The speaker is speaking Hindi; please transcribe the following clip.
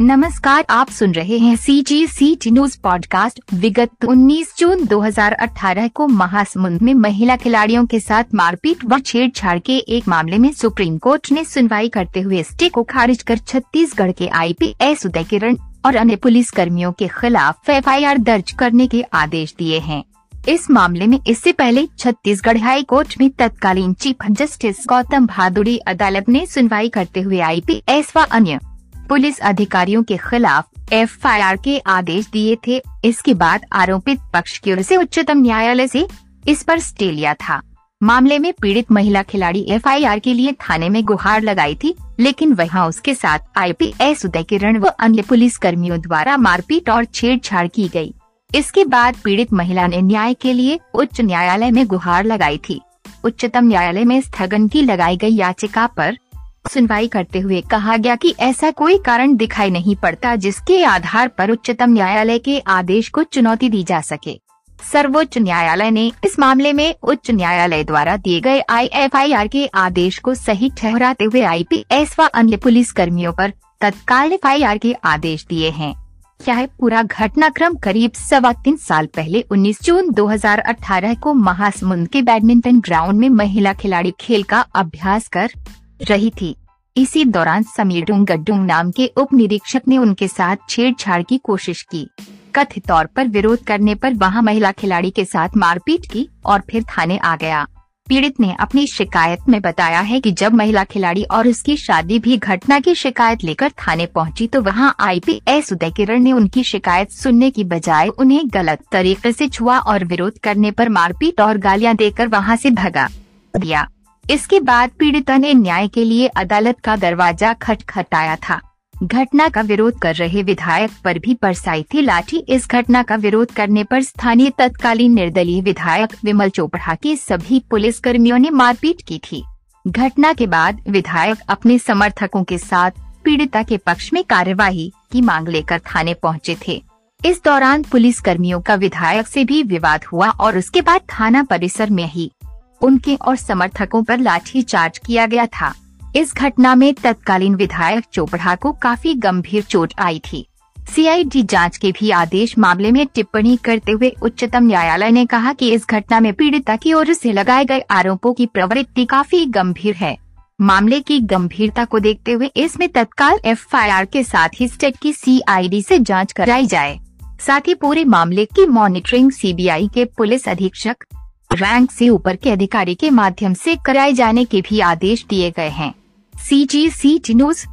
नमस्कार, आप सुन रहे हैं C G C T news podcast विगत 19 जून 2018 को महासमुंद में महिला खिलाड़ियों के साथ मारपीट व छेड़छाड़ के एक मामले में सुप्रीम कोर्ट ने सुनवाई करते हुए स्टे को खारिज कर छत्तीसगढ़ के आईपीएस उदय किरण और अन्य पुलिस कर्मियों के खिलाफ एफआईआर दर्ज करने के आदेश दिए हैं। इस मामले में इससे पहले छत्तीसगढ़ हाई कोर्ट में तत्कालीन चीफ जस्टिस गौतम भादुड़ी अदालत ने सुनवाई करते हुए आईपीएस व अन्य पुलिस अधिकारियों के खिलाफ एफआईआर के आदेश दिए थे। इसके बाद आरोपित पक्ष की ओर से उच्चतम न्यायालय से इस पर स्टे लिया था। मामले में पीड़ित महिला खिलाड़ी एफआईआर के लिए थाने में गुहार लगाई थी, लेकिन वहाँ उसके साथ आईपीएस उदय किरण व अन्य पुलिस कर्मियों द्वारा मारपीट और छेड़छाड़ की गई। इसके बाद पीड़ित महिला ने न्याय के लिए उच्च न्यायालय में गुहार लगाई थी। उच्चतम न्यायालय में स्थगन की लगाई गई याचिका पर सुनवाई करते हुए कहा गया कि ऐसा कोई कारण दिखाई नहीं पड़ता जिसके आधार पर उच्चतम न्यायालय के आदेश को चुनौती दी जा सके। सर्वोच्च न्यायालय ने इस मामले में उच्च न्यायालय द्वारा दिए गए आईएफआईआर के आदेश को सही ठहराते हुए आईपीएस व अन्य पुलिस कर्मियों पर तत्काल एफआईआर के आदेश दिए हैं। यह पूरा घटनाक्रम करीब सवा तीन साल पहले 19 जून 2018 को महासमुंद के बैडमिंटन ग्राउंड में महिला खिलाड़ी खेल का अभ्यास कर रही थी। इसी दौरान समीर डुंगडुंग नाम के उप निरीक्षक ने उनके साथ छेड़छाड़ की कोशिश की। कथित तौर पर विरोध करने पर वहाँ महिला खिलाड़ी के साथ मारपीट की और फिर थाने आ गया। पीड़ित ने अपनी शिकायत में बताया है कि जब महिला खिलाड़ी और उसकी शादी भी घटना की शिकायत लेकर थाने पहुँची तो वहाँ आईपीएस उदय किरण ने उनकी शिकायत सुनने की बजाय उन्हें गलत तरीके से छुआ और विरोध करने पर मारपीट और गालियाँ देकर वहाँ से भगा दिया। इसके बाद पीड़िता ने न्याय के लिए अदालत का दरवाज़ा खटखटाया था। घटना का विरोध कर रहे विधायक पर भी बरसाई थी लाठी। इस घटना का विरोध करने पर स्थानीय तत्कालीन निर्दलीय विधायक विमल चोपड़ा के सभी पुलिस कर्मियों ने मारपीट की थी। घटना के बाद विधायक अपने समर्थकों के साथ पीड़िता के पक्ष में कार्यवाही की मांग लेकर थाने पहुँचे थे। इस दौरान पुलिस कर्मियों का विधायक से भी विवाद हुआ और उसके बाद थाना परिसर में ही उनके और समर्थकों पर लाठी चार्ज किया गया था। इस घटना में तत्कालीन विधायक चोपड़ा को काफ़ी गंभीर चोट आई थी। सीआईडी जाँच के भी आदेश मामले में टिप्पणी करते हुए उच्चतम न्यायालय ने कहा कि इस घटना में पीड़िता की ओर से लगाए गए आरोपों की प्रवृत्ति काफ़ी गंभीर है। मामले की गंभीरता को देखते हुए इसमें तत्काल एफआईआर के साथ ही स्टेट की सीआईडी से जाँच कराई जाए। साथ ही पूरे मामले की मॉनिटरिंग सीबीआई के पुलिस अधीक्षक रैंक से ऊपर के अधिकारी के माध्यम से कराए जाने के भी आदेश दिए गए हैं। C G C T news